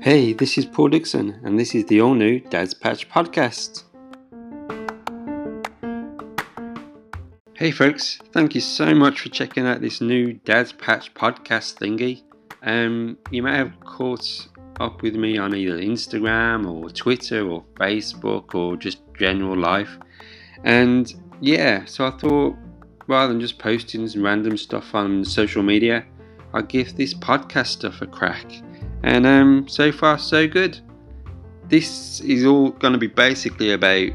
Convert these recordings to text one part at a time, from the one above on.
Hey, this is Paul Dixon, and this is the all new Dad's Patch podcast. Hey, folks, thank you so much for checking out this new Dad's Patch podcast thingy. Um, you may have caught up with me on either Instagram or Twitter or Facebook or just general life. And yeah, so I thought rather than just posting some random stuff on social media, I'd give this podcast stuff a crack. And um, so far, so good. This is all going to be basically about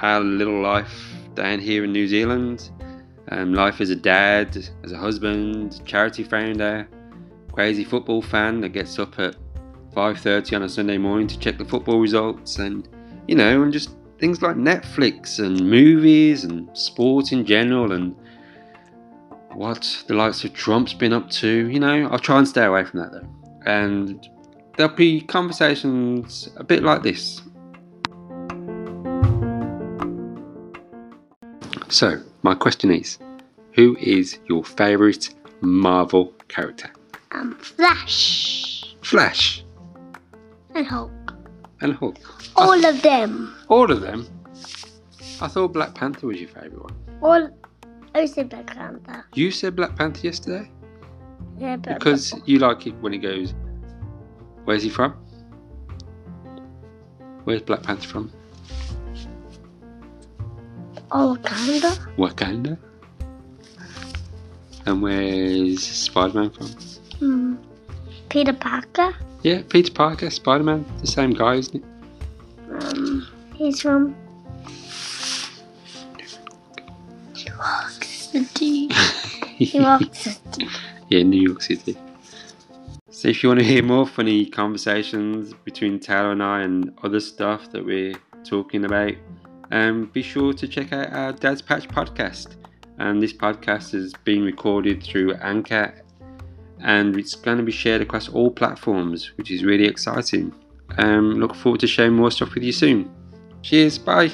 our little life down here in New Zealand. Um, life as a dad, as a husband, charity founder, crazy football fan that gets up at 5:30 on a Sunday morning to check the football results, and you know, and just things like Netflix and movies and sport in general, and what the likes of Trump's been up to. You know, I'll try and stay away from that though and there'll be conversations a bit like this. So, my question is Who is your favourite Marvel character? Um, Flash. Flash. And Hulk. And Hulk. All of them. All of them? I thought Black Panther was your favourite one. All. I said Black Panther. You said Black Panther yesterday? Yeah, but Because you like it when he goes, Where's he from? Where's Black Panther from? Oh, Wakanda. Wakanda. And where's Spider Man from? Hmm. Peter Parker. Yeah, Peter Parker, Spider Man, the same guy, isn't it? Um, he's from. New York City. New York City. yeah, New York City. So if you want to hear more funny conversations between Taylor and I and other stuff that we're talking about, um, be sure to check out our Dad's Patch podcast. And this podcast is being recorded through Anchor and it's going to be shared across all platforms, which is really exciting. Um, look forward to sharing more stuff with you soon. Cheers, bye.